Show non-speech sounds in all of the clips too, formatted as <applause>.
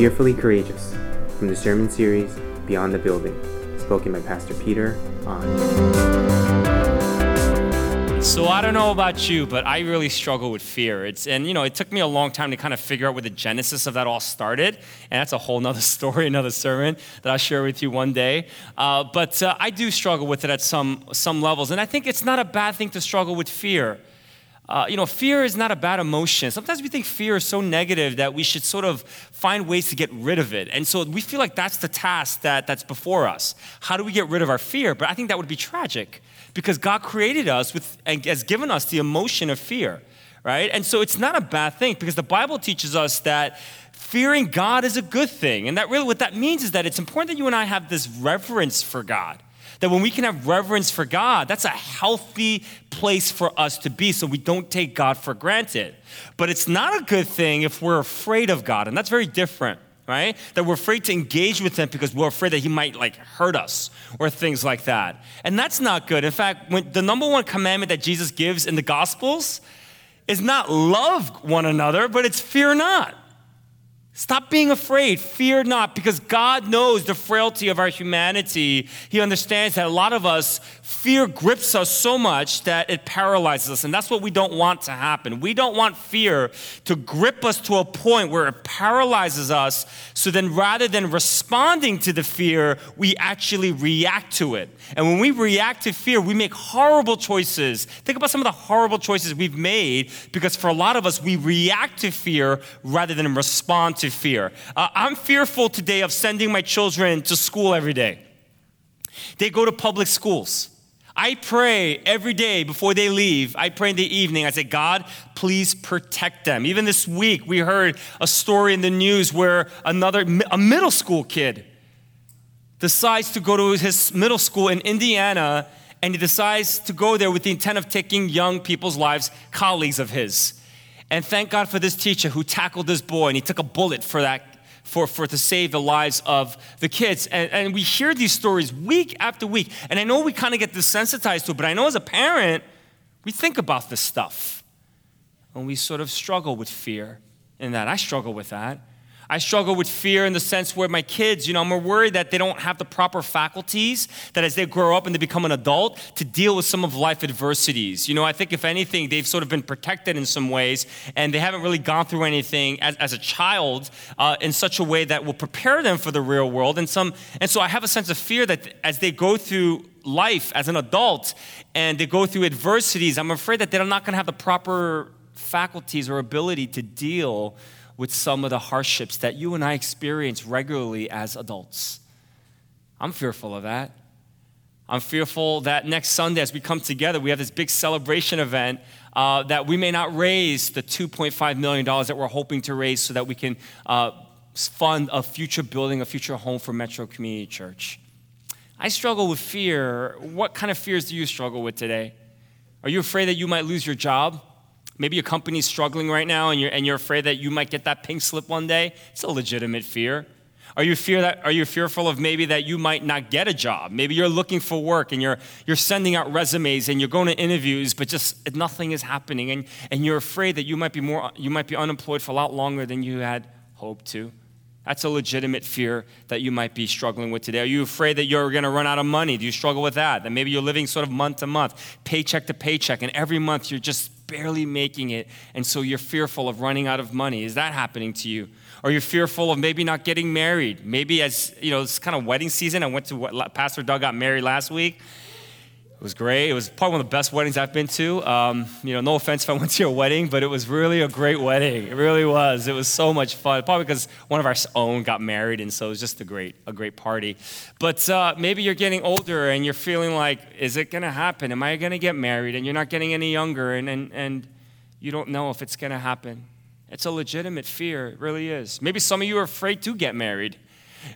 Fearfully Courageous from the sermon series Beyond the Building, spoken by Pastor Peter Ahn. So I don't know about you, but I really struggle with fear. It's and you know it took me a long time to kind of figure out where the genesis of that all started, and that's a whole nother <laughs> story, another sermon that I'll share with you one day. Uh, but uh, I do struggle with it at some some levels, and I think it's not a bad thing to struggle with fear. Uh, you know, fear is not a bad emotion. Sometimes we think fear is so negative that we should sort of find ways to get rid of it. And so we feel like that's the task that, that's before us. How do we get rid of our fear? But I think that would be tragic because God created us with and has given us the emotion of fear, right? And so it's not a bad thing because the Bible teaches us that fearing God is a good thing. And that really what that means is that it's important that you and I have this reverence for God. That when we can have reverence for God, that's a healthy place for us to be so we don't take God for granted. But it's not a good thing if we're afraid of God, and that's very different. Right? That we're afraid to engage with him because we're afraid that he might like hurt us or things like that. And that's not good. In fact, when the number one commandment that Jesus gives in the Gospels is not love one another, but it's fear not. Stop being afraid. Fear not, because God knows the frailty of our humanity. He understands that a lot of us, fear grips us so much that it paralyzes us. And that's what we don't want to happen. We don't want fear to grip us to a point where it paralyzes us. So then, rather than responding to the fear, we actually react to it. And when we react to fear, we make horrible choices. Think about some of the horrible choices we've made because for a lot of us, we react to fear rather than respond to fear. Uh, I'm fearful today of sending my children to school every day. They go to public schools. I pray every day before they leave. I pray in the evening. I say, God, please protect them. Even this week, we heard a story in the news where another, a middle school kid, decides to go to his middle school in Indiana and he decides to go there with the intent of taking young people's lives, colleagues of his. And thank God for this teacher who tackled this boy and he took a bullet for that for, for to save the lives of the kids. And, and we hear these stories week after week. And I know we kind of get desensitized to it, but I know as a parent, we think about this stuff. And we sort of struggle with fear in that. I struggle with that. I struggle with fear in the sense where my kids, you know, I'm worried that they don't have the proper faculties, that as they grow up and they become an adult, to deal with some of life adversities. You know, I think if anything, they've sort of been protected in some ways, and they haven't really gone through anything as, as a child uh, in such a way that will prepare them for the real world. And some, and so I have a sense of fear that as they go through life as an adult and they go through adversities, I'm afraid that they're not going to have the proper faculties or ability to deal with some of the hardships that you and I experience regularly as adults. I'm fearful of that. I'm fearful that next Sunday, as we come together, we have this big celebration event uh, that we may not raise the $2.5 million that we're hoping to raise so that we can uh, fund a future building, a future home for Metro Community Church. I struggle with fear. What kind of fears do you struggle with today? Are you afraid that you might lose your job? Maybe your company's struggling right now and you're, and you're afraid that you might get that pink slip one day. It's a legitimate fear. Are you, fear that, are you fearful of maybe that you might not get a job? Maybe you're looking for work and you're, you're sending out resumes and you're going to interviews, but just nothing is happening. And, and you're afraid that you might, be more, you might be unemployed for a lot longer than you had hoped to. That's a legitimate fear that you might be struggling with today. Are you afraid that you're going to run out of money? Do you struggle with that? That maybe you're living sort of month to month, paycheck to paycheck, and every month you're just barely making it, and so you're fearful of running out of money. Is that happening to you? Or you're fearful of maybe not getting married? Maybe as, you know, it's kind of wedding season. I went to, Pastor Doug got married last week. It was great. It was probably one of the best weddings I've been to. Um, you know, no offense if I went to your wedding, but it was really a great wedding. It really was. It was so much fun. Probably because one of our own got married, and so it was just a great, a great party. But uh, maybe you're getting older and you're feeling like, is it going to happen? Am I going to get married? And you're not getting any younger, and, and, and you don't know if it's going to happen. It's a legitimate fear. It really is. Maybe some of you are afraid to get married.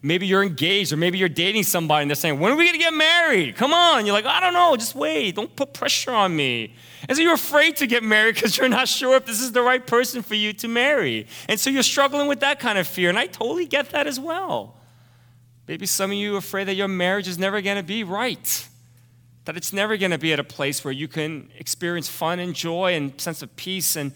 Maybe you're engaged or maybe you're dating somebody and they're saying, When are we to get married? Come on. You're like, I don't know. Just wait. Don't put pressure on me. And so you're afraid to get married because you're not sure if this is the right person for you to marry. And so you're struggling with that kind of fear. And I totally get that as well. Maybe some of you are afraid that your marriage is never to be right. That it's never going to be at a place where you can experience fun and joy and sense of peace and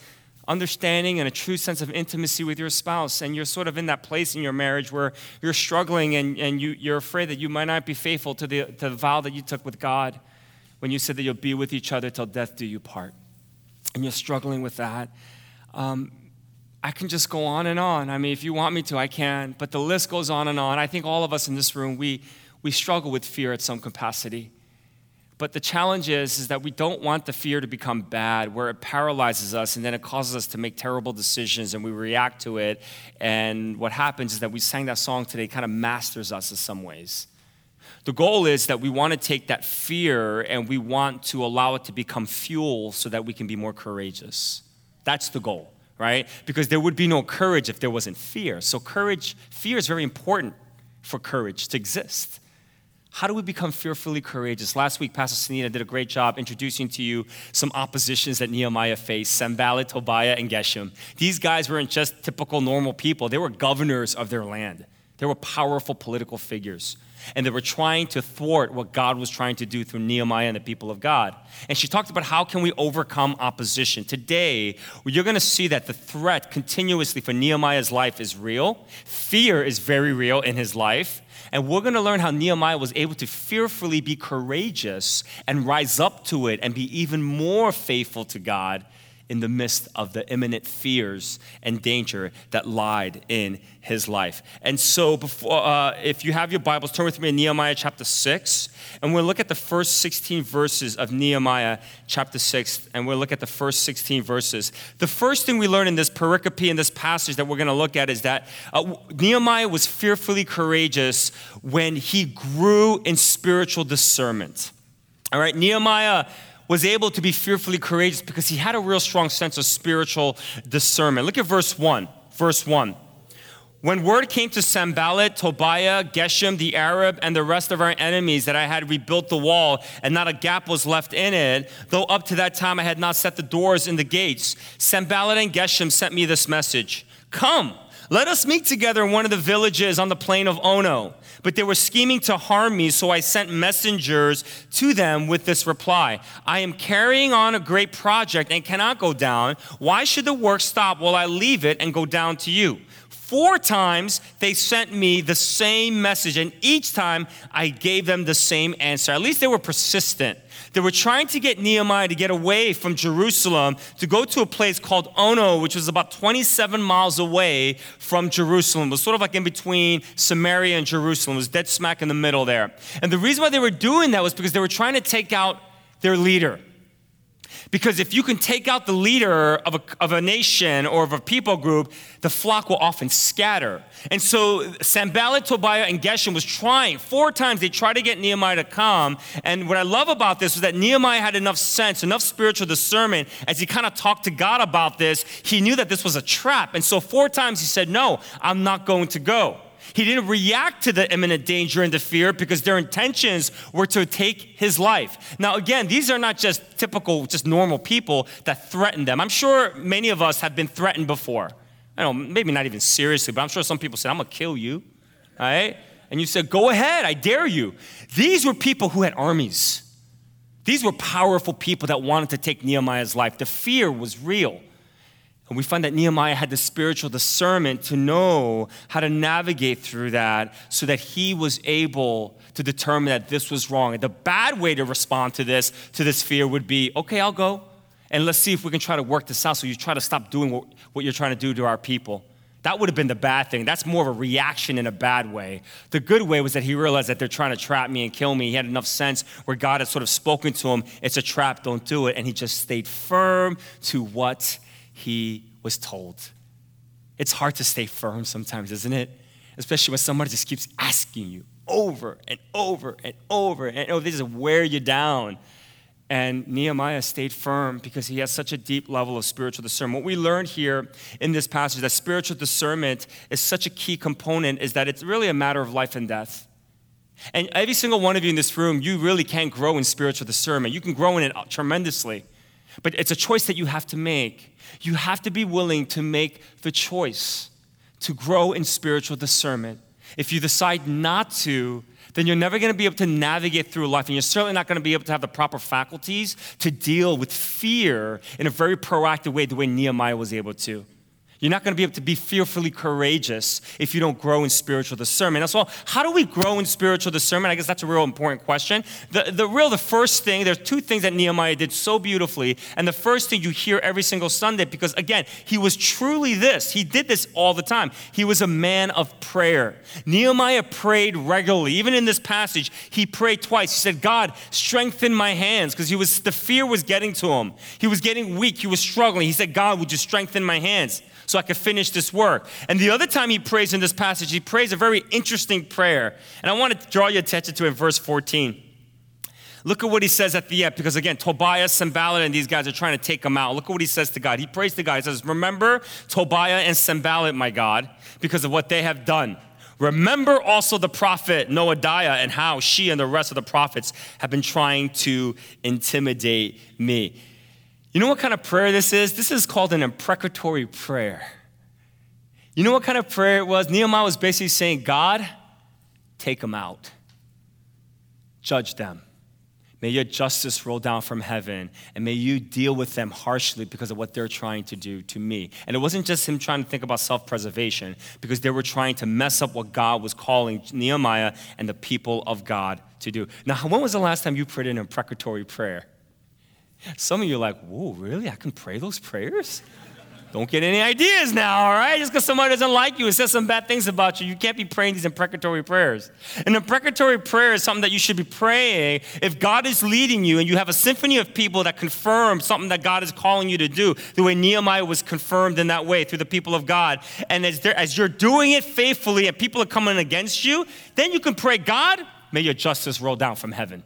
understanding and a true sense of intimacy with your spouse, and you're sort of in that place in your marriage where you're struggling and, and you, you're afraid that you might not be faithful to the, to the vow that you took with God when you said that you'll be with each other till death do you part, and you're struggling with that. Um, I can just go on and on. I mean, if you want me to, I can, but the list goes on and on. I think all of us in this room, we, we struggle with fear at some capacity. But the challenge is, is that we don't want the fear to become bad, where it paralyzes us and then it causes us to make terrible decisions and we react to it. And what happens is that we sang that song today kind of masters us in some ways. The goal is that we want to take that fear and we want to allow it to become fuel so that we can be more courageous. That's the goal, right? Because there would be no courage if there wasn't fear. So, courage, fear is very important for courage to exist. How do we become fearfully courageous? Last week, Pastor Sunita did a great job introducing to you some oppositions that Nehemiah faced Sanballat, Tobiah, and Geshem. These guys weren't just typical normal people, they were governors of their land. They were powerful political figures. And they were trying to thwart what God was trying to do through Nehemiah and the people of God. And she talked about how can we overcome opposition. Today, you're going to see that the threat continuously for Nehemiah's life is real. Fear is very real in his life. And we're going to learn how Nehemiah was able to fearfully be courageous and rise up to it and be even more faithful to God in the midst of the imminent fears and danger that lied in his life. And so, before, uh, if you have your Bibles, turn with me to Nehemiah chapter 6, and we'll look at the first 16 verses of Nehemiah chapter 6, and we'll look at the first 16 verses. The first thing we learn in this pericope, in this passage that we're going to look at, is that uh, Nehemiah was fearfully courageous when he grew in spiritual discernment. All right, Nehemiah was able to be fearfully courageous because he had a real strong sense of spiritual discernment. Look at verse 1. Verse 1. When word came to Sanballat, Tobiah, Geshem, the Arab, and the rest of our enemies that I had rebuilt the wall and not a gap was left in it, though up to that time I had not set the doors in the gates, Sanballat and Geshem sent me this message Come, let us meet together in one of the villages on the plain of Ono. But they were scheming to harm me, so I sent messengers to them with this reply I am carrying on a great project and cannot go down. Why should the work stop while I leave it and go down to you? Four times they sent me the same message, and each time I gave them the same answer. At least they were persistent. They were trying to get Nehemiah to get away from Jerusalem to go to a place called Ono, which was about 27 miles away from Jerusalem. It was sort of like in between Samaria and Jerusalem. It was dead smack in the middle there. And the reason why they were doing that was because they were trying to take out their leader. Because if you can take out the leader of a, of a nation or of a people group, the flock will often scatter. And so Sanballat, Tobiah, and Geshem was trying. Four times they tried to get Nehemiah to come. And what I love about this was that Nehemiah had enough sense, enough spiritual discernment as he kind of talked to God about this. He knew that this was a trap. And so four times he said, No, I'm not going to go. He didn't react to the imminent danger and the fear because their intentions were to take his life. Now, again, these are not just typical, just normal people that threaten them. I'm sure many of us have been threatened before. I don't know, maybe not even seriously, but I'm sure some people said, I'm gonna kill you, all right? And you said, Go ahead, I dare you. These were people who had armies. These were powerful people that wanted to take Nehemiah's life. The fear was real. And we find that Nehemiah had the spiritual discernment to know how to navigate through that so that he was able to determine that this was wrong. And the bad way to respond to this, to this fear, would be okay, I'll go. And let's see if we can try to work this out so you try to stop doing what, what you're trying to do to our people. That would have been the bad thing. That's more of a reaction in a bad way. The good way was that he realized that they're trying to trap me and kill me. He had enough sense where God had sort of spoken to him, it's a trap, don't do it. And he just stayed firm to what he was told. It's hard to stay firm sometimes, isn't it? Especially when somebody just keeps asking you over and over and over and oh, this is wear you down. And Nehemiah stayed firm because he has such a deep level of spiritual discernment. What we learned here in this passage that spiritual discernment is such a key component is that it's really a matter of life and death. And every single one of you in this room, you really can grow in spiritual discernment. You can grow in it tremendously. But it's a choice that you have to make. You have to be willing to make the choice to grow in spiritual discernment. If you decide not to, then you're never going to be able to navigate through life. And you're certainly not going to be able to have the proper faculties to deal with fear in a very proactive way, the way Nehemiah was able to. You're not going to be able to be fearfully courageous if you don't grow in spiritual discernment. As well, how do we grow in spiritual discernment? I guess that's a real important question. The, the real, the first thing, there's two things that Nehemiah did so beautifully. And the first thing you hear every single Sunday, because again, he was truly this. He did this all the time. He was a man of prayer. Nehemiah prayed regularly. Even in this passage, he prayed twice. He said, God, strengthen my hands, because he was the fear was getting to him. He was getting weak. He was struggling. He said, God, would you strengthen my hands? So I could finish this work. And the other time he prays in this passage, he prays a very interesting prayer. And I want to draw your attention to it in verse 14. Look at what he says at the end, because again, Tobiah, Sanballat, and these guys are trying to take him out. Look at what he says to God. He prays to God. He says, Remember Tobiah and Sanballat, my God, because of what they have done. Remember also the prophet Noadiah and how she and the rest of the prophets have been trying to intimidate me. You know what kind of prayer this is? This is called an imprecatory prayer. You know what kind of prayer it was? Nehemiah was basically saying, God, take them out, judge them. May your justice roll down from heaven, and may you deal with them harshly because of what they're trying to do to me. And it wasn't just him trying to think about self preservation, because they were trying to mess up what God was calling Nehemiah and the people of God to do. Now, when was the last time you prayed an imprecatory prayer? Some of you are like, whoa, really? I can pray those prayers? Don't get any ideas now, all right? Just because somebody doesn't like you and says some bad things about you, you can't be praying these imprecatory prayers. An imprecatory prayer is something that you should be praying if God is leading you and you have a symphony of people that confirm something that God is calling you to do, the way Nehemiah was confirmed in that way through the people of God. And as, as you're doing it faithfully and people are coming against you, then you can pray, God, may your justice roll down from heaven.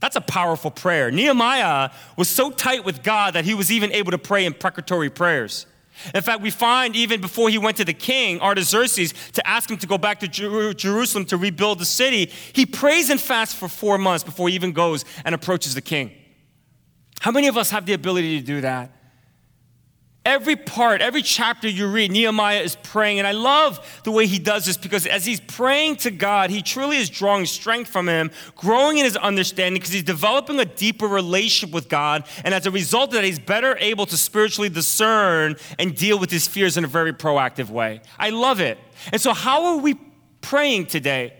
That's a powerful prayer. Nehemiah was so tight with God that he was even able to pray imprecatory prayers. In fact, we find even before he went to the king, Artaxerxes, to ask him to go back to Jer- Jerusalem to rebuild the city, he prays and fasts for four months before he even goes and approaches the king. How many of us have the ability to do that? Every part, every chapter you read, Nehemiah is praying. And I love the way he does this because as he's praying to God, he truly is drawing strength from him, growing in his understanding because he's developing a deeper relationship with God. And as a result of that, he's better able to spiritually discern and deal with his fears in a very proactive way. I love it. And so, how are we praying today?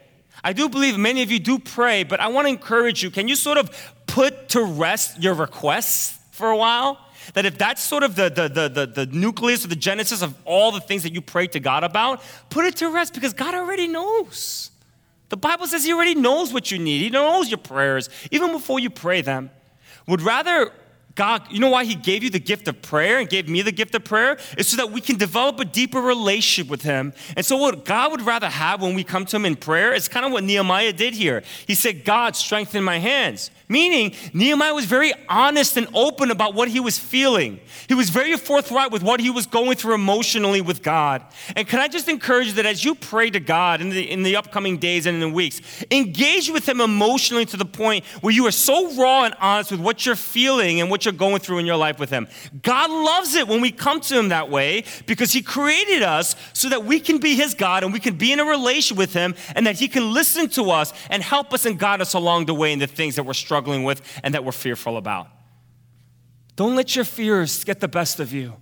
I do believe many of you do pray, but I want to encourage you. Can you sort of put to rest your requests for a while? That if that's sort of the, the, the, the, the nucleus or the genesis of all the things that you pray to God about, put it to rest because God already knows. The Bible says He already knows what you need, He knows your prayers, even before you pray them. Would rather God, you know why He gave you the gift of prayer and gave me the gift of prayer? Is so that we can develop a deeper relationship with Him. And so, what God would rather have when we come to Him in prayer is kind of what Nehemiah did here. He said, God, strengthen my hands. Meaning, Nehemiah was very honest and open about what he was feeling. He was very forthright with what he was going through emotionally with God. And can I just encourage that as you pray to God in the, in the upcoming days and in the weeks, engage with Him emotionally to the point where you are so raw and honest with what you're feeling and what you're going through in your life with Him. God loves it when we come to Him that way because He created us so that we can be His God and we can be in a relation with Him and that He can listen to us and help us and guide us along the way in the things that we're struggling struggling with and that we're fearful about. Don't let your fears get the best of you.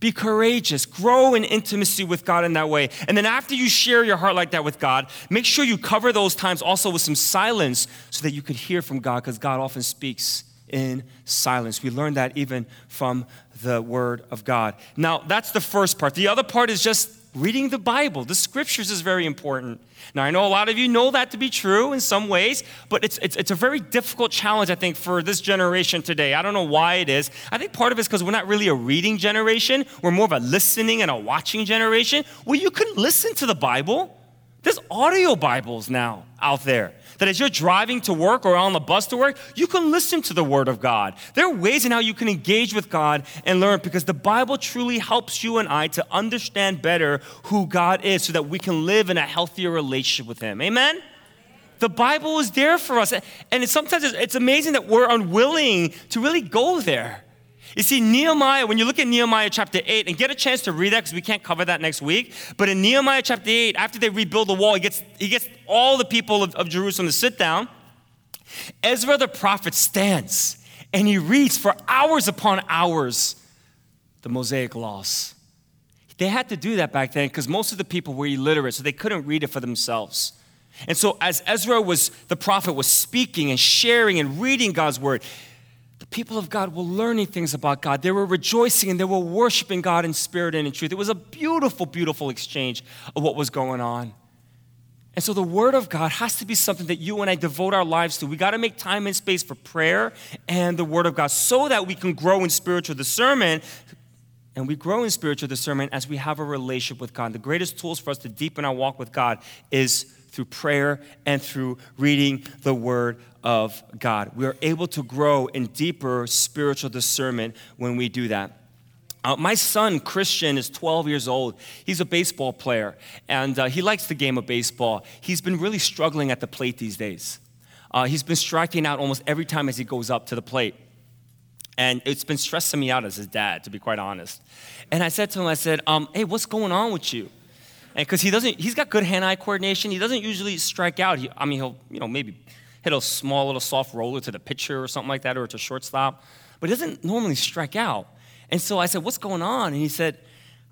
Be courageous. Grow in intimacy with God in that way. And then after you share your heart like that with God, make sure you cover those times also with some silence so that you could hear from God because God often speaks in silence. We learn that even from the Word of God. Now, that's the first part. The other part is just reading the Bible. The scriptures is very important. Now, I know a lot of you know that to be true in some ways, but it's, it's, it's a very difficult challenge, I think, for this generation today. I don't know why it is. I think part of it is because we're not really a reading generation, we're more of a listening and a watching generation. Well, you can listen to the Bible. There's audio Bibles now out there that as you're driving to work or on the bus to work, you can listen to the Word of God. There are ways in how you can engage with God and learn because the Bible truly helps you and I to understand better who God is so that we can live in a healthier relationship with Him. Amen? The Bible is there for us. And it's sometimes it's amazing that we're unwilling to really go there. You see, Nehemiah, when you look at Nehemiah chapter 8, and get a chance to read that because we can't cover that next week, but in Nehemiah chapter 8, after they rebuild the wall, he gets, he gets all the people of, of Jerusalem to sit down. Ezra the prophet stands and he reads for hours upon hours the Mosaic laws. They had to do that back then because most of the people were illiterate, so they couldn't read it for themselves. And so, as Ezra was, the prophet was speaking and sharing and reading God's word, people of God were learning things about God. They were rejoicing and they were worshiping God in spirit and in truth. It was a beautiful, beautiful exchange of what was going on. And so the Word of God has to be something that you and I devote our lives to. We got to make time and space for prayer and the Word of God so that we can grow in spiritual discernment. And we grow in spiritual discernment as we have a relationship with God. The greatest tools for us to deepen our walk with God is through prayer and through reading the Word of God. We are able to grow in deeper spiritual discernment when we do that. Uh, my son, Christian, is 12 years old. He's a baseball player, and uh, he likes the game of baseball. He's been really struggling at the plate these days. Uh, he's been striking out almost every time as he goes up to the plate. And it's been stressing me out as his dad, to be quite honest. And I said to him, I said, um, hey, what's going on with you? And because he doesn't, he's got good hand-eye coordination. He doesn't usually strike out. He, I mean, he'll, you know, maybe hit a small little soft roller to the pitcher or something like that, or to shortstop. But he doesn't normally strike out. And so I said, What's going on? And he said,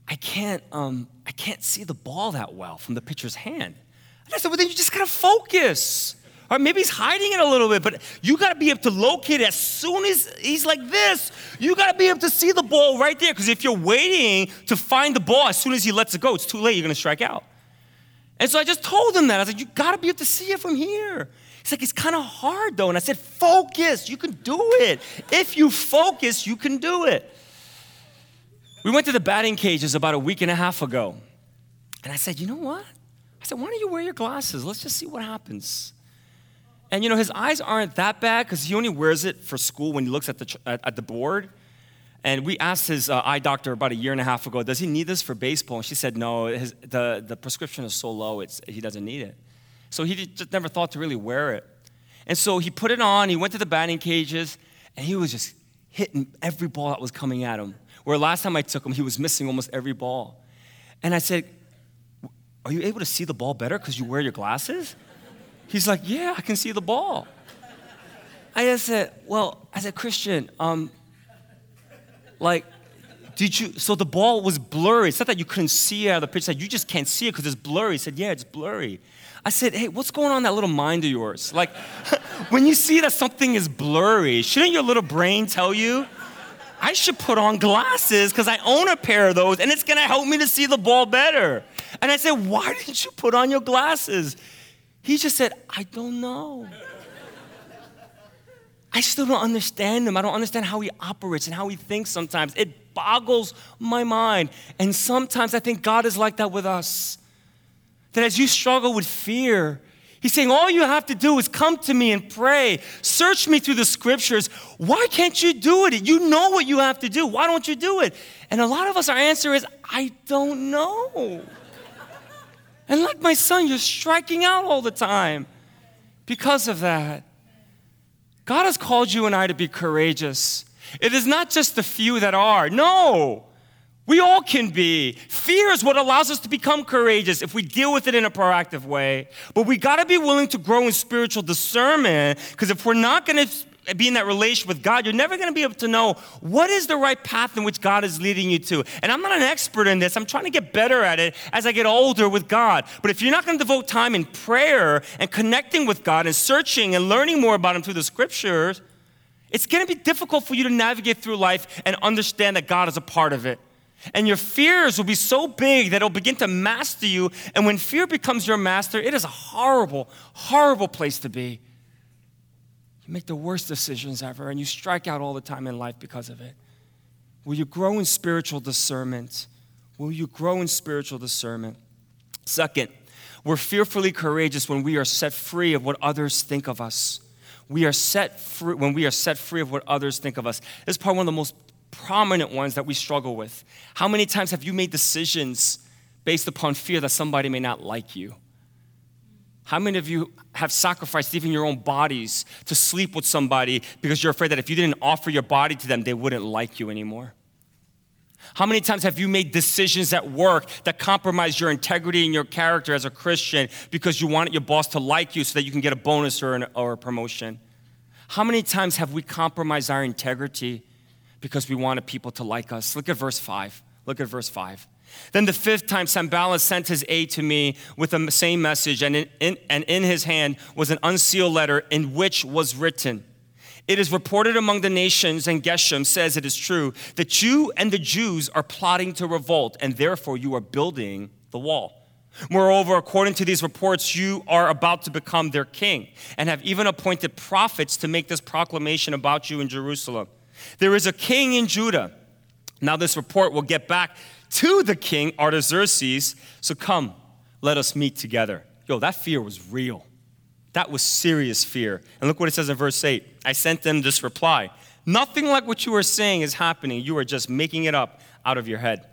I can't, um, I can't see the ball that well from the pitcher's hand. And I said, Well, then you just gotta focus. Or maybe he's hiding it a little bit, but you gotta be able to locate it as soon as he's like this. You gotta be able to see the ball right there, because if you're waiting to find the ball as soon as he lets it go, it's too late, you're gonna strike out. And so I just told him that. I was like, You gotta be able to see it from here. He's like, It's kind of hard though. And I said, Focus, you can do it. If you focus, you can do it. We went to the batting cages about a week and a half ago. And I said, you know what? I said, why don't you wear your glasses? Let's just see what happens. And you know, his eyes aren't that bad because he only wears it for school when he looks at the, at, at the board. And we asked his uh, eye doctor about a year and a half ago, does he need this for baseball? And she said, no, his, the, the prescription is so low, it's, he doesn't need it. So he just never thought to really wear it. And so he put it on, he went to the batting cages, and he was just hitting every ball that was coming at him. Where last time I took him, he was missing almost every ball. And I said, Are you able to see the ball better because you wear your glasses? He's like, Yeah, I can see the ball. I said, Well, as a Christian, um, like, did you, so the ball was blurry. It's not that you couldn't see it out of the picture, you just can't see it because it's blurry. He said, Yeah, it's blurry. I said, Hey, what's going on in that little mind of yours? Like, <laughs> when you see that something is blurry, shouldn't your little brain tell you? I should put on glasses because I own a pair of those and it's to help me to see the ball better. And I said, Why didn't you put on your glasses? He just said, I don't know. I still don't understand him. I don't understand how he operates and how he thinks sometimes. It boggles my mind. And sometimes I think God is like that with us. That as you struggle with fear, He's saying, All you have to do is come to me and pray. Search me through the scriptures. Why can't you do it? You know what you have to do. Why don't you do it? And a lot of us, our answer is, I don't know. And like my son, you're striking out all the time because of that. God has called you and I to be courageous. It is not just the few that are. No. We all can be. Fear is what allows us to become courageous if we deal with it in a proactive way. But we got to be willing to grow in spiritual discernment because if we're not going to be in that relation with God, you're never going to be able to know what is the right path in which God is leading you to. And I'm not an expert in this. I'm trying to get better at it as I get older with God. But if you're not going to devote time in prayer and connecting with God and searching and learning more about Him through the scriptures, it's going to be difficult for you to navigate through life and understand that God is a part of it. And your fears will be so big that it'll begin to master you. And when fear becomes your master, it is a horrible, horrible place to be. Make the worst decisions ever, and you strike out all the time in life because of it. Will you grow in spiritual discernment? Will you grow in spiritual discernment? Second, we're fearfully courageous when we are set free of what others think of us. We are set free when we are set free of what others think of us. This is probably one of the most prominent ones that we struggle with. How many times have you made decisions based upon fear that somebody may not like you? How many of you have sacrificed even your own bodies to sleep with somebody because you're afraid that if you didn't offer your body to them, they wouldn't like you anymore? How many times have you made decisions at work that compromise your integrity and your character as a Christian because you wanted your boss to like you so that you can get a bonus or, an, or a promotion? How many times have we compromised our integrity because we wanted people to like us? Look at verse 5. Look at verse 5. Then the fifth time, Sanballat sent his aide to me with the same message, and in, in, and in his hand was an unsealed letter in which was written, It is reported among the nations, and Geshem says it is true, that you and the Jews are plotting to revolt, and therefore you are building the wall. Moreover, according to these reports, you are about to become their king, and have even appointed prophets to make this proclamation about you in Jerusalem. There is a king in Judah. Now, this report will get back to the king Artaxerxes. So come, let us meet together. Yo, that fear was real. That was serious fear. And look what it says in verse 8. I sent them this reply Nothing like what you are saying is happening. You are just making it up out of your head.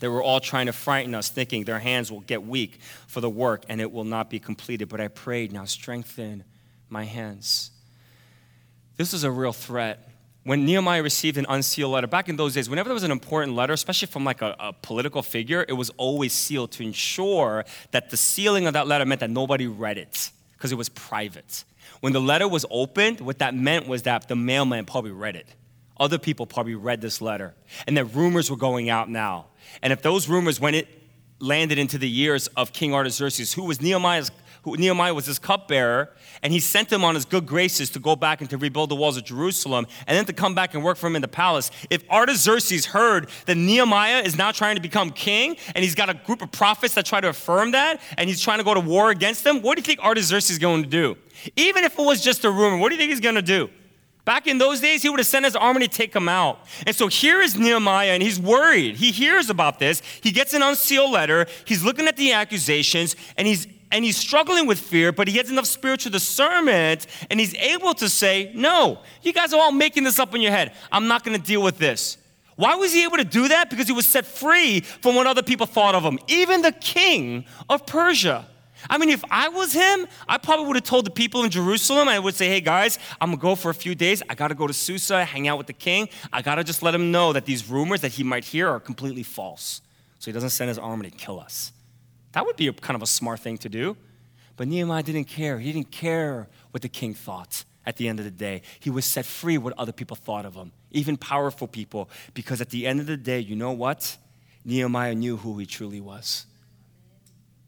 They were all trying to frighten us, thinking their hands will get weak for the work and it will not be completed. But I prayed, now strengthen my hands. This is a real threat when Nehemiah received an unsealed letter, back in those days, whenever there was an important letter, especially from like a, a, political figure, it was always sealed to ensure that the sealing of that letter meant that nobody read it because it was private. When the letter was opened, what that meant was that the mailman probably read it. Other people probably read this letter, and that rumors were going out now. And if those rumors, when it landed into the ears of King Artaxerxes, who was Nehemiah's who, Nehemiah was his cupbearer, and he sent him on his good graces to go back and to rebuild the walls of Jerusalem, and then to come back and work for him in the palace. If Artaxerxes heard that Nehemiah is now trying to become king, and he's got a group of prophets that try to affirm that, and he's trying to go to war against them, what do you think Artaxerxes is going to do? Even if it was just a rumor, what do you think he's going to do? Back in those days, he would have sent his army to take him out. And so here is Nehemiah, and he's worried. He hears about this. He gets an unsealed letter. He's looking at the accusations, and he's and he's struggling with fear, but he has enough spiritual discernment and he's able to say, No, you guys are all making this up in your head. I'm not going to deal with this. Why was he able to do that? Because he was set free from what other people thought of him, even the king of Persia. I mean, if I was him, I probably would have told the people in Jerusalem, I would say, hey guys, I'm gonna go for a few days. I gotta go to Susa, hang out with the king. I gotta just let him know that these rumors that he might hear are completely false. So he doesn't send his army to kill us. That would be a, kind of a smart thing to do. But Nehemiah didn't care. He didn't care what the king thought at the end of the day. He was set free what other people thought of him, even powerful people, because at the end of the day, you know what? Nehemiah knew who he truly was.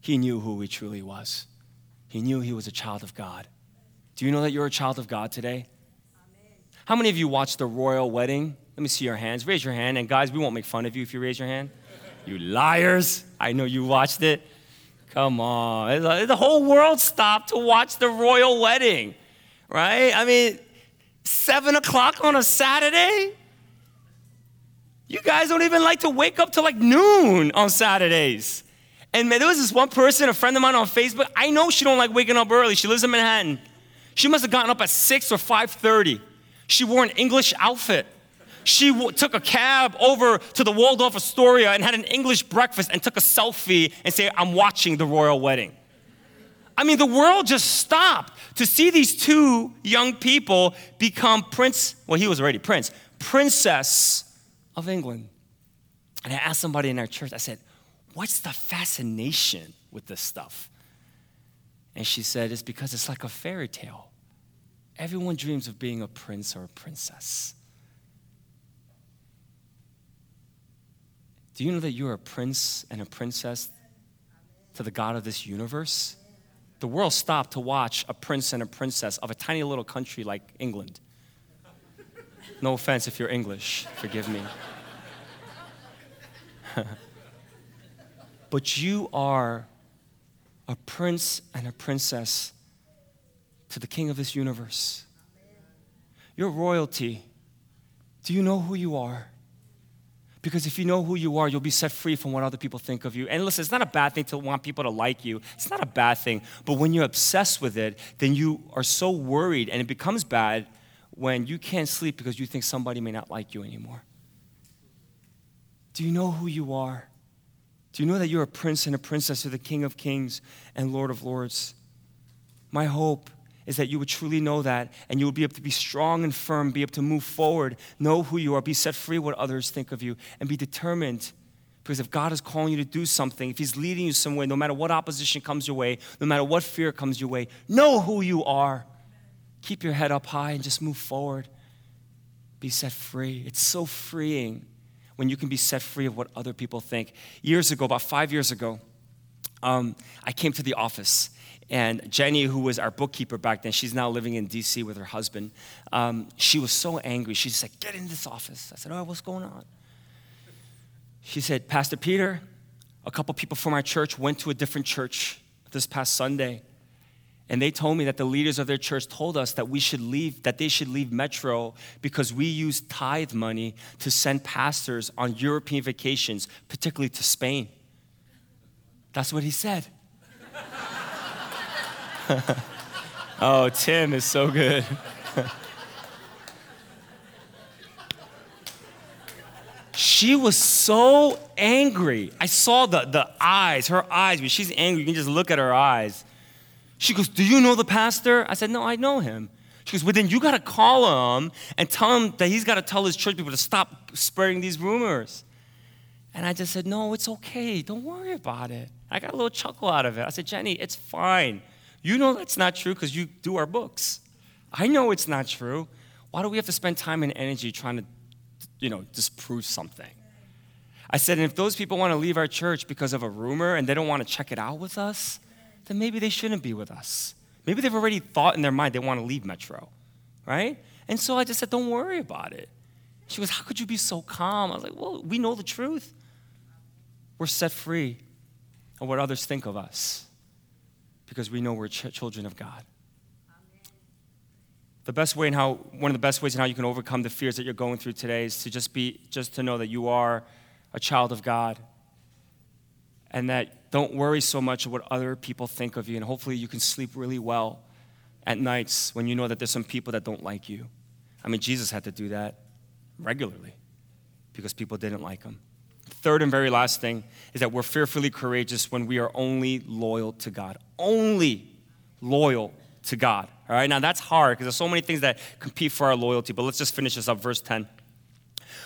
He knew who he truly was. He knew he was a child of God. Do you know that you're a child of God today? How many of you watched the royal wedding? Let me see your hands. Raise your hand. And guys, we won't make fun of you if you raise your hand. You liars. I know you watched it. Come on. The whole world stopped to watch the royal wedding, right? I mean, seven o'clock on a Saturday? You guys don't even like to wake up till like noon on Saturdays. And man, there was this one person, a friend of mine on Facebook. I know she don't like waking up early. She lives in Manhattan. She must have gotten up at 6 or 5:30. She wore an English outfit she w- took a cab over to the Waldorf Astoria and had an English breakfast and took a selfie and said, I'm watching the royal wedding. I mean, the world just stopped to see these two young people become prince, well, he was already prince, princess of England. And I asked somebody in our church, I said, What's the fascination with this stuff? And she said, It's because it's like a fairy tale. Everyone dreams of being a prince or a princess. Do you know that you're a prince and a princess to the God of this universe? The world stopped to watch a prince and a princess of a tiny little country like England. No offense if you're English, forgive me. <laughs> but you are a prince and a princess to the king of this universe. Your royalty. Do you know who you are? Because if you know who you are, you'll be set free from what other people think of you. And listen, it's not a bad thing to want people to like you. It's not a bad thing. But when you're obsessed with it, then you are so worried, and it becomes bad when you can't sleep because you think somebody may not like you anymore. Do you know who you are? Do you know that you're a prince and a princess to the King of Kings and Lord of Lords? My hope is that you would truly know that and you would be able to be strong and firm, be able to move forward, know who you are, be set free what others think of you, and be determined. Because if God is calling you to do something, if He's leading you somewhere, no matter what opposition comes your way, no matter what fear comes your way, know who you are. Keep your head up high and just move forward. Be set free. It's so freeing when you can be set free of what other people think. Years ago, about five years ago, um, I came to the office and Jenny, who was our bookkeeper back then, she's now living in DC with her husband. Um, she was so angry. She said, Get in this office. I said, Oh, what's going on? She said, Pastor Peter, a couple people from our church went to a different church this past Sunday. And they told me that the leaders of their church told us that we should leave, that they should leave Metro because we use tithe money to send pastors on European vacations, particularly to Spain. That's what he said. <laughs> oh, Tim is so good. <laughs> she was so angry. I saw the, the eyes, her eyes. When she's angry, you can just look at her eyes. She goes, Do you know the pastor? I said, No, I know him. She goes, Well, then you got to call him and tell him that he's got to tell his church people to stop spreading these rumors. And I just said, No, it's okay. Don't worry about it. I got a little chuckle out of it. I said, Jenny, it's fine. You know that's not true because you do our books. I know it's not true. Why do we have to spend time and energy trying to, you know, disprove something? I said, and if those people want to leave our church because of a rumor and they don't want to check it out with us, then maybe they shouldn't be with us. Maybe they've already thought in their mind they want to leave Metro, right? And so I just said, don't worry about it. She goes, how could you be so calm? I was like, well, we know the truth. We're set free of what others think of us because we know we're ch- children of God. The best way and how one of the best ways in how you can overcome the fears that you're going through today is to just be just to know that you are a child of God. And that don't worry so much of what other people think of you and hopefully you can sleep really well at nights when you know that there's some people that don't like you. I mean Jesus had to do that regularly because people didn't like him. Third and very last thing is that we're fearfully courageous when we are only loyal to God. Only loyal to God. All right, now that's hard because there's so many things that compete for our loyalty, but let's just finish this up. Verse 10.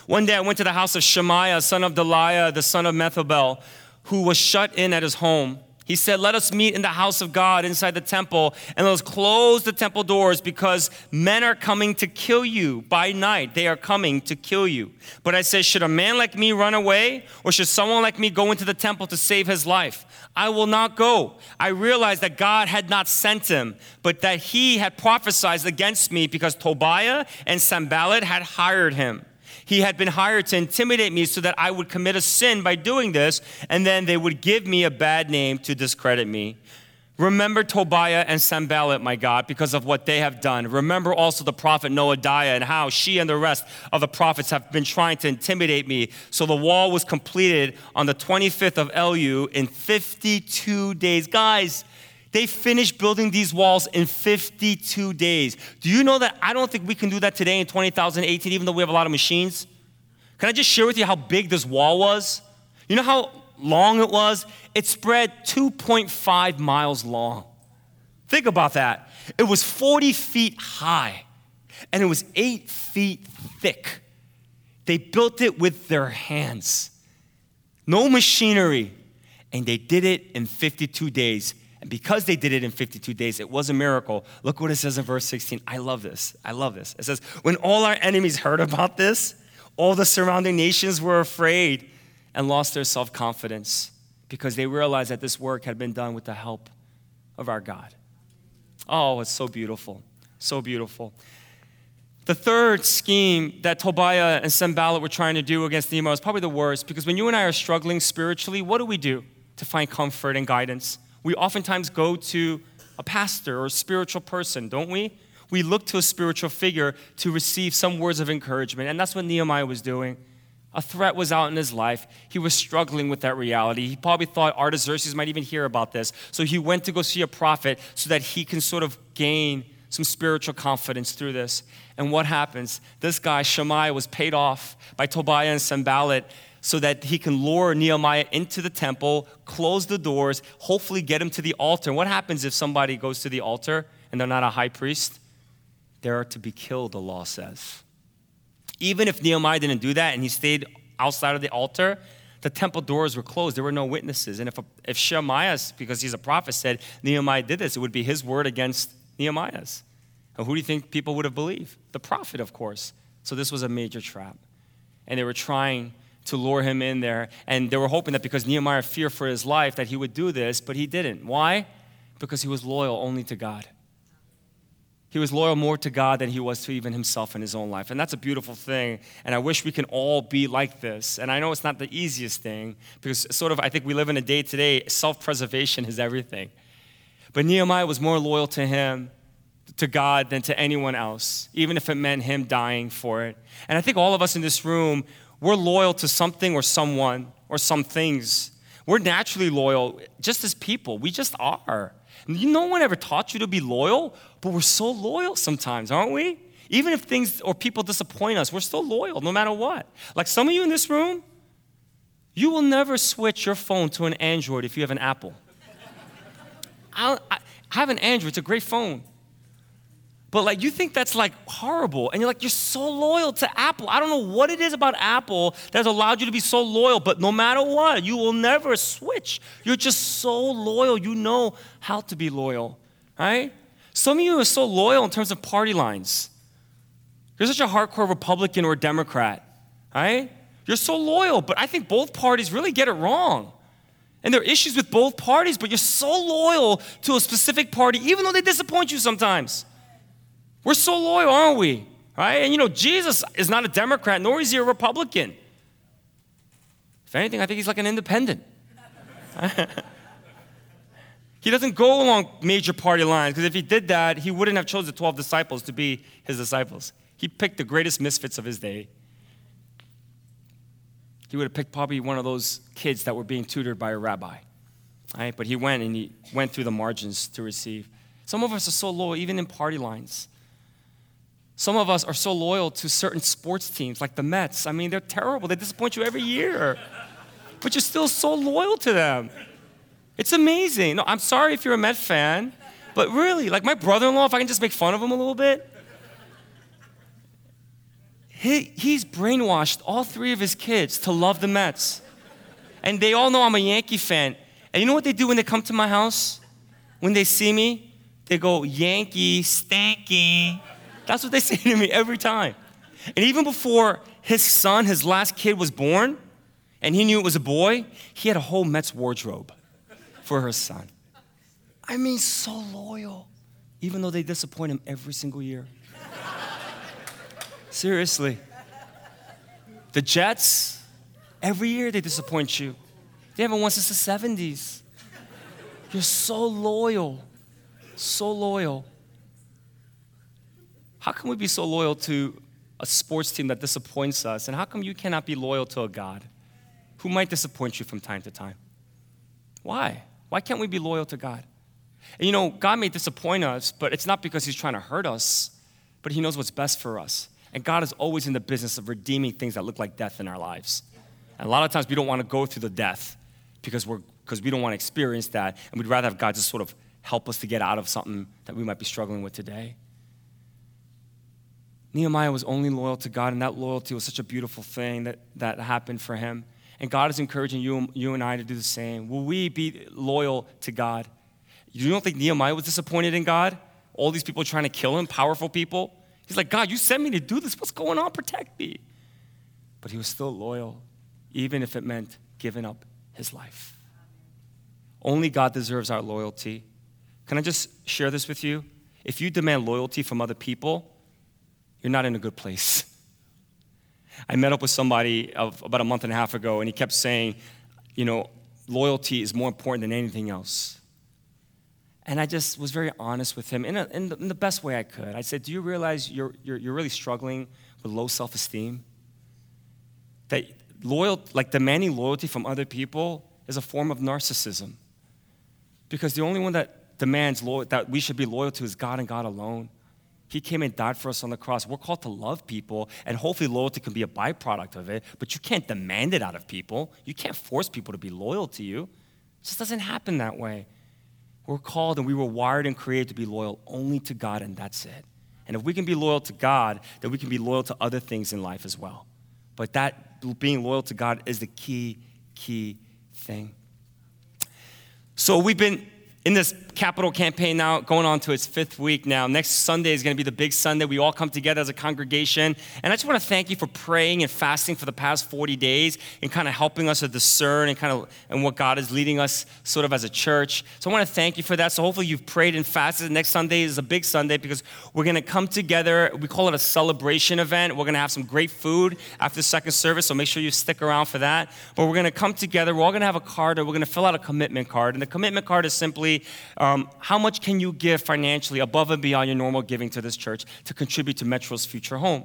One day I went to the house of Shemaiah, son of Delaiah, the son of Mehetabel, who was shut in at his home. He said, Let us meet in the house of God inside the temple, and let us close the temple doors because men are coming to kill you by night. They are coming to kill you. But I said, Should a man like me run away, or should someone like me go into the temple to save his life? I will not go. I realized that God had not sent him, but that he had prophesied against me because Tobiah and Sanballat had hired him. He had been hired to intimidate me so that I would commit a sin by doing this, and then they would give me a bad name to discredit me. Remember Tobiah and Sanballat, my God, because of what they have done. Remember also the prophet Noadiah and how she and the rest of the prophets have been trying to intimidate me. So the wall was completed on the 25th of Elul in 52 days. Guys, they finished building these walls in 52 days. Do you know that I don't think we can do that today in 2018, even though we have a lot of machines? Can I just share with you how big this wall was? You know how long it was? It spread 2.5 miles long. Think about that. It was 40 feet high and it was eight feet thick. They built it with their hands, no machinery, and they did it in 52 days. And because they did it in 52 days, it was a miracle. Look what it says in verse 16. I love this. I love this. It says, When all our enemies heard about this, all the surrounding nations were afraid and lost their self confidence because they realized that this work had been done with the help of our God. Oh, it's so beautiful. So beautiful. The third scheme that Tobiah and Sanballat were trying to do against Nehemiah is probably the worst because when you and I are struggling spiritually, what do we do to find comfort and guidance? We oftentimes go to a pastor or a spiritual person, don't we? We look to a spiritual figure to receive some words of encouragement. And that's what Nehemiah was doing. A threat was out in his life. He was struggling with that reality. He probably thought Artaxerxes might even hear about this. So he went to go see a prophet so that he can sort of gain some spiritual confidence through this. And what happens? This guy, Shemaiah, was paid off by Tobiah and Sanballat so that he can lure Nehemiah into the temple, close the doors, hopefully get him to the altar. What happens if somebody goes to the altar and they're not a high priest? They're to be killed, the law says. Even if Nehemiah didn't do that and he stayed outside of the altar, the temple doors were closed. There were no witnesses. And if, if Shemaiah, because he's a prophet, said Nehemiah did this, it would be his word against Nehemiah's. And who do you think people would have believed? The prophet, of course. So this was a major trap. And they were trying to lure him in there. And they were hoping that because Nehemiah feared for his life that he would do this, but he didn't. Why? Because he was loyal only to God. He was loyal more to God than he was to even himself in his own life. And that's a beautiful thing. And I wish we can all be like this. And I know it's not the easiest thing because, sort of, I think we live in a day today, self preservation is everything. But Nehemiah was more loyal to him, to God, than to anyone else, even if it meant him dying for it. And I think all of us in this room, we're loyal to something or someone or some things. We're naturally loyal just as people. We just are. No one ever taught you to be loyal, but we're so loyal sometimes, aren't we? Even if things or people disappoint us, we're still loyal no matter what. Like some of you in this room, you will never switch your phone to an Android if you have an Apple. <laughs> I, I have an Android, it's a great phone. But like you think that's like horrible, and you're like, you're so loyal to Apple. I don't know what it is about Apple that's allowed you to be so loyal, but no matter what, you will never switch. You're just so loyal. You know how to be loyal, right? Some of you are so loyal in terms of party lines. You're such a hardcore Republican or Democrat, right? You're so loyal, but I think both parties really get it wrong. And there are issues with both parties, but you're so loyal to a specific party, even though they disappoint you sometimes. We're so loyal, aren't we? Right? And you know, Jesus is not a Democrat, nor is he a Republican. If anything, I think he's like an independent. <laughs> he doesn't go along major party lines, because if he did that, he wouldn't have chosen the 12 disciples to be his disciples. He picked the greatest misfits of his day. He would have picked probably one of those kids that were being tutored by a rabbi. Right? But he went and he went through the margins to receive. Some of us are so loyal, even in party lines. Some of us are so loyal to certain sports teams, like the Mets. I mean, they're terrible. They disappoint you every year. But you're still so loyal to them. It's amazing. No, I'm sorry if you're a Met fan, but really, like my brother in law, if I can just make fun of him a little bit, he, he's brainwashed all three of his kids to love the Mets. And they all know I'm a Yankee fan. And you know what they do when they come to my house? When they see me, they go, Yankee, stanky. That's what they <laughs> say to me every time. And even before his son, his last kid, was born, and he knew it was a boy, he had a whole Mets wardrobe for her son. I mean, so loyal, even though they disappoint him every single year. <laughs> Seriously. The Jets, every year they disappoint you. They haven't won since the 70s. You're so loyal, so loyal. How can we be so loyal to a sports team that disappoints us? And how come you cannot be loyal to a God who might disappoint you from time to time? Why? Why can't we be loyal to God? And you know, God may disappoint us, but it's not because He's trying to hurt us, but He knows what's best for us. And God is always in the business of redeeming things that look like death in our lives. And a lot of times we don't want to go through the death because, we're, because we don't want to experience that, and we'd rather have God just sort of help us to get out of something that we might be struggling with today. Nehemiah was only loyal to God, and that loyalty was such a beautiful thing that, that happened for him. And God is encouraging you, you and I to do the same. Will we be loyal to God? You don't think Nehemiah was disappointed in God? All these people trying to kill him, powerful people? He's like, God, you sent me to do this. What's going on? Protect me. But he was still loyal, even if it meant giving up his life. Only God deserves our loyalty. Can I just share this with you? If you demand loyalty from other people, you're not in a good place. I met up with somebody about a month and a half ago, and he kept saying, you know, loyalty is more important than anything else. And I just was very honest with him in, a, in, the, in the, best way I could. I said, Do you realize you're, you're, you're really struggling with low self esteem? That loyal, like demanding loyalty from other people is a form of narcissism. Because the only one that demands lo- that we should be loyal to is God and God alone. He came and died for us on the cross. We're called to love people, and hopefully, loyalty can be a byproduct of it, but you can't demand it out of people. You can't force people to be loyal to you. It just doesn't happen that way. We're called and we were wired and created to be loyal only to God, and that's it. And if we can be loyal to God, then we can be loyal to other things in life as well. But that being loyal to God is the key, key thing. So we've been in this capital campaign now, going on to its fifth week now. Next Sunday is going to be the big Sunday. We all come together as a congregation. And I just want to thank you for praying and fasting for the past 40 days and kind of helping us to discern and kind of and what God is leading us sort of as a church. So I want to thank you for that. So hopefully you've prayed and fasted. Next Sunday is a big Sunday because we're going to come together. We call it a celebration event. We're going to have some great food after the second service. So make sure you stick around for that. But we're going to come together. We're all going to have a card and we're going to fill out a commitment card. And the commitment card is simply um, how much can you give financially above and beyond your normal giving to this church to contribute to Metro's future home?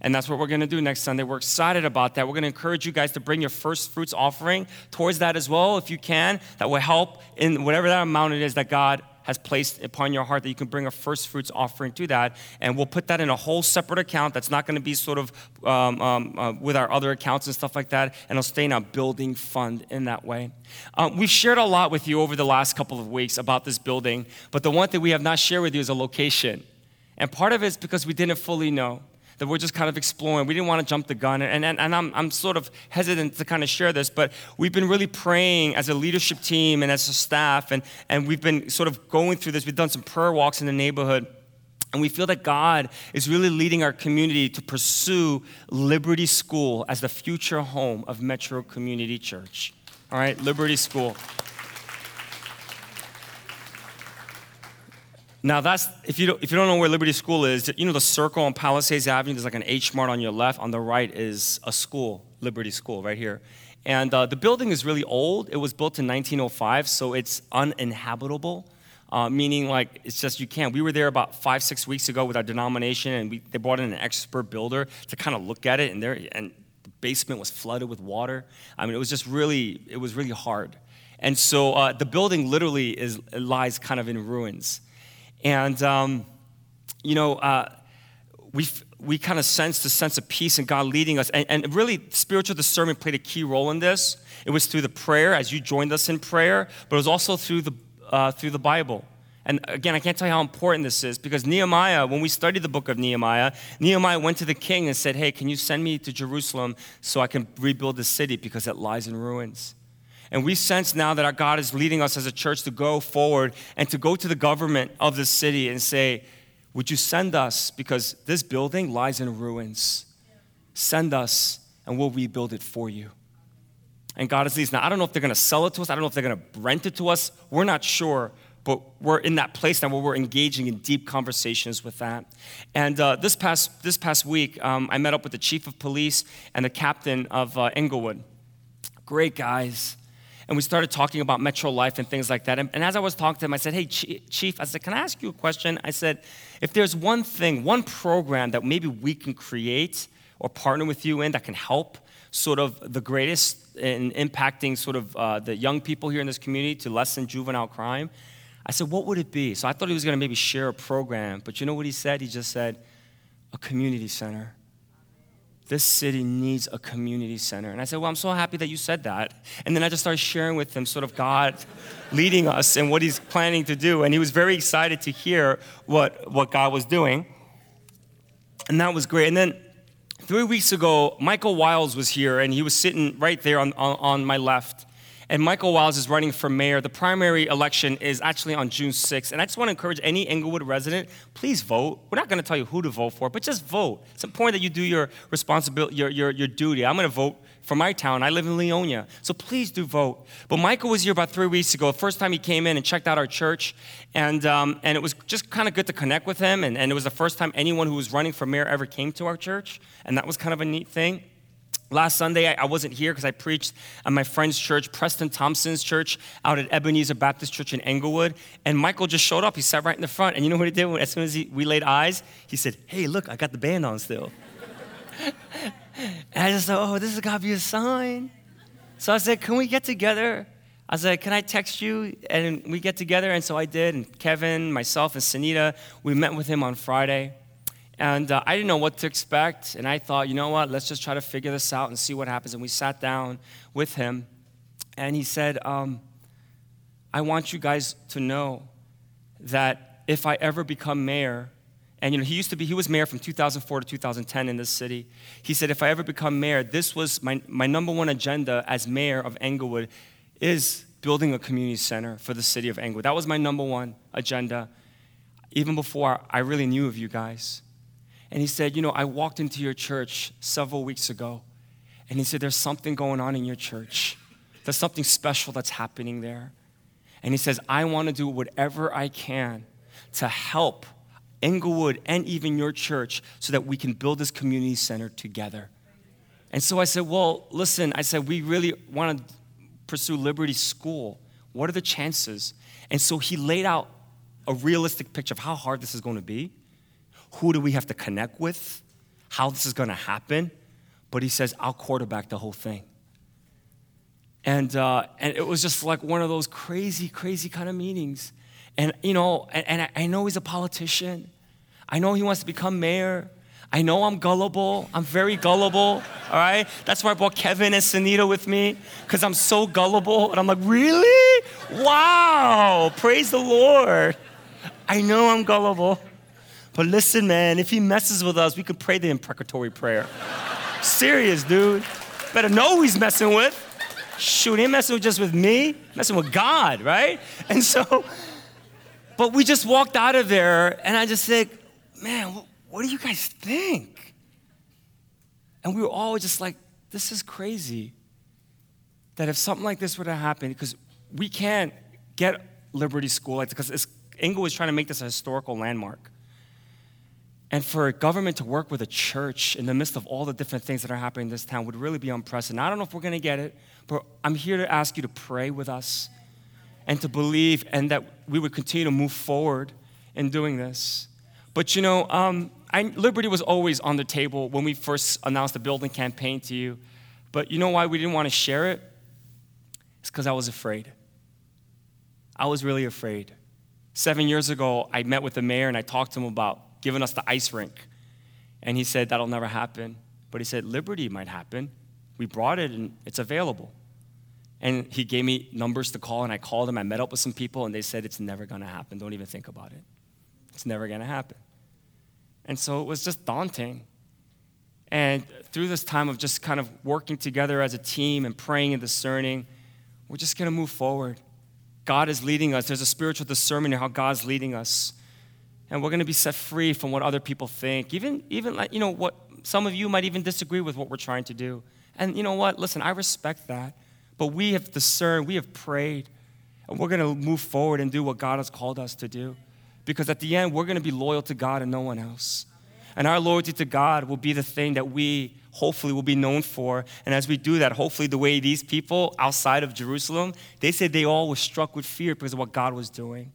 And that's what we're going to do next Sunday. We're excited about that. We're going to encourage you guys to bring your first fruits offering towards that as well, if you can. That will help in whatever that amount it is that God has placed upon your heart that you can bring a first fruits offering to that. And we'll put that in a whole separate account that's not going to be sort of um, um, uh, with our other accounts and stuff like that. And it'll stay in a building fund in that way. Um, we've shared a lot with you over the last couple of weeks about this building, but the one thing we have not shared with you is a location. And part of it is because we didn't fully know that we're just kind of exploring. We didn't want to jump the gun. And, and, and I'm, I'm sort of hesitant to kind of share this, but we've been really praying as a leadership team and as a staff, and, and we've been sort of going through this. We've done some prayer walks in the neighborhood. And we feel that God is really leading our community to pursue Liberty School as the future home of Metro Community Church. All right, Liberty School. Now that's if you don't, if you don't know where Liberty School is, you know the circle on Palisades Avenue. There's like an H Mart on your left. On the right is a school, Liberty School, right here. And uh, the building is really old. It was built in 1905, so it's uninhabitable. Uh, meaning like it's just you can't. We were there about five six weeks ago with our denomination, and we, they brought in an expert builder to kind of look at it, and there and the basement was flooded with water. I mean, it was just really it was really hard. And so uh, the building literally is lies kind of in ruins. And, um, you know, uh, we we kind of sensed the sense of peace and God leading us. And, and, really, spiritual discernment played a key role in this. It was through the prayer, as you joined us in prayer, but it was also through the, uh, through the Bible. And again, I can't tell you how important this is because Nehemiah, when we studied the book of Nehemiah, Nehemiah went to the king and said, Hey, can you send me to Jerusalem so I can rebuild the city because it lies in ruins? And we sense now that our God is leading us as a church to go forward and to go to the government of the city and say, Would you send us? Because this building lies in ruins. Send us and we'll rebuild it for you. And God is leading. Now, I don't know if they're going to sell it to us. I don't know if they're going to rent it to us. We're not sure. But we're in that place now where we're engaging in deep conversations with that. And uh, this, past, this past week, um, I met up with the chief of police and the captain of uh, Englewood. Great guys and we started talking about Metro Life and things like that. And, and, as I was talking to him, I said, Hey, Chief, I said, Can I ask you a question? I said, If there's one thing, one program that maybe we can create or partner with you in that can help sort of the greatest in impacting sort of uh, the young people here in this community to lessen juvenile crime, I said, What would it be? So I thought he was going to maybe share a program. But you know what he said? He just said, A community center this city needs a community center. And I said, Well, I'm so happy that you said that. And then I just started sharing with him sort of God <laughs> leading us and what he's planning to do. And he was very excited to hear what, what God was doing. And that was great. And then three weeks ago, Michael Wildes was here and he was sitting right there on, on, on my left and Michael Wildes is running for mayor. The primary election is actually on June 6th. And I just want to encourage any Englewood resident, please vote. We're not going to tell you who to vote for, but just vote. It's important that you do your responsibility, your, your, your duty. I'm going to vote for my town. I live in Leonia. So please do vote. But Michael was here about three weeks ago. The first time he came in and checked out our church. And, um, and it was just kind of good to connect with him. And, and it was the first time anyone who was running for mayor ever came to our church. And that was kind of a neat thing. Last Sunday, I wasn't here because I preached at my friend's church, Preston Thompson's church, out at Ebenezer Baptist Church in Englewood. And Michael just showed up. He sat right in the front. And you know what he did? As soon as he, we laid eyes, he said, Hey, look, I got the band on still. <laughs> and I just thought, Oh, this has got to be a sign. So I said, Can we get together? I said, Can I text you? And we get together. And so I did. And Kevin, myself, and Sunita, we met with him on Friday. And uh, I didn't know what to expect. And I thought, you know what, let's just try to figure this out and see what happens. And we sat down with him. And he said, um, I want you guys to know that if I ever become mayor, and you know, he used to be, he was mayor from 2004 to 2010 in this city. He said, if I ever become mayor, this was my, my number one agenda as mayor of Englewood is building a community center for the city of Englewood. That was my number one agenda, even before I really knew of you guys. And he said, You know, I walked into your church several weeks ago, and he said, There's something going on in your church. There's something special that's happening there. And he says, I want to do whatever I can to help Englewood and even your church so that we can build this community center together. And so I said, Well, listen, I said, we really want to pursue Liberty School. What are the chances? And so he laid out a realistic picture of how hard this is going to be. Who do we have to connect with? How this is going to happen? But he says, I'll quarterback the whole thing. And, uh, and it was just like one of those crazy, crazy kind of meetings. And, you know, and, and I know he's a politician. I know he wants to become mayor. I know I'm gullible. I'm very gullible, all right? That's why I brought Kevin and Sunita with me, because I'm so gullible. And I'm like, really? Wow, praise the Lord. I know I'm gullible. But listen, man, if he messes with us, we could pray the imprecatory prayer. Serious, dude. Better know who he's messing with. Shoot, he ain't messing with just with me, messing with God, right? And so, but we just walked out of there, and I just said, man, what, do you guys think? And we were all just like, this is crazy. That if something like this were to happen, because we can't get Liberty School, because Englewood is trying to make this a historical landmark. And for a government to work with a church in the midst of all the different things that are happening in this town would really be unprecedented. I don't know if we're going to get it, but I'm here to ask you to pray with us and to believe and that we would continue to move forward in doing this. But you know, um, I, Liberty was always on the table when we first announced the building campaign to you. But you know why we didn't want to share it? It's because I was afraid. I was really afraid. Seven years ago, I met with the mayor and I talked to him about giving us the ice rink. And he said, That'll never happen. But he said, Liberty might happen. We brought it and it's available. And he gave me numbers to call, and I called him. I met up with some people, and they said, It's never going to happen. Don't even think about it. It's never going to happen. And so it was just daunting. And through this time of just kind of working together as a team and praying and discerning, we're just going to move forward. God is leading us. There's a spiritual discernment in how God's leading us and we're going to be set free from what other people think. Even, even like, you know, what some of you might even disagree with what we're trying to do. And you know what? Listen, I respect that. But we have discerned, we have prayed, and we're going to move forward and do what God has called us to do. Because at the end, we're going to be loyal to God and no one else. And our loyalty to God will be the thing that we hopefully will be known for. And as we do that, hopefully the way these people outside of Jerusalem, they said they all were struck with fear because of what God was doing.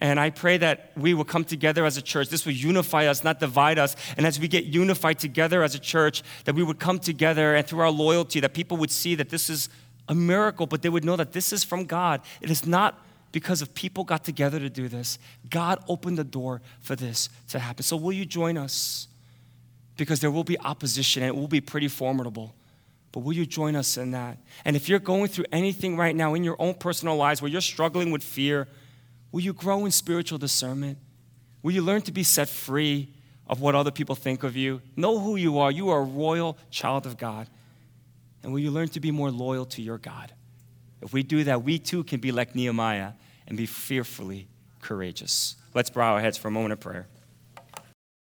And I pray that we will come together as a church. This will unify us, not divide us. And as we get unified together as a church, that we would come together and through our loyalty, that people would see that this is a miracle, but they would know that this is from God. It is not because of people got together to do this. God opened the door for this to happen. So will you join us? Because there will be opposition and it will be pretty formidable. But will you join us in that? And if you're going through anything right now in your own personal lives where you're struggling with fear, Will you grow in spiritual discernment? Will you learn to be set free of what other people think of you? Know who you are. You are a royal child of God. And will you learn to be more loyal to your God? If we do that, we too can be like Nehemiah and be fearfully courageous. Let's bow our heads for a moment of prayer.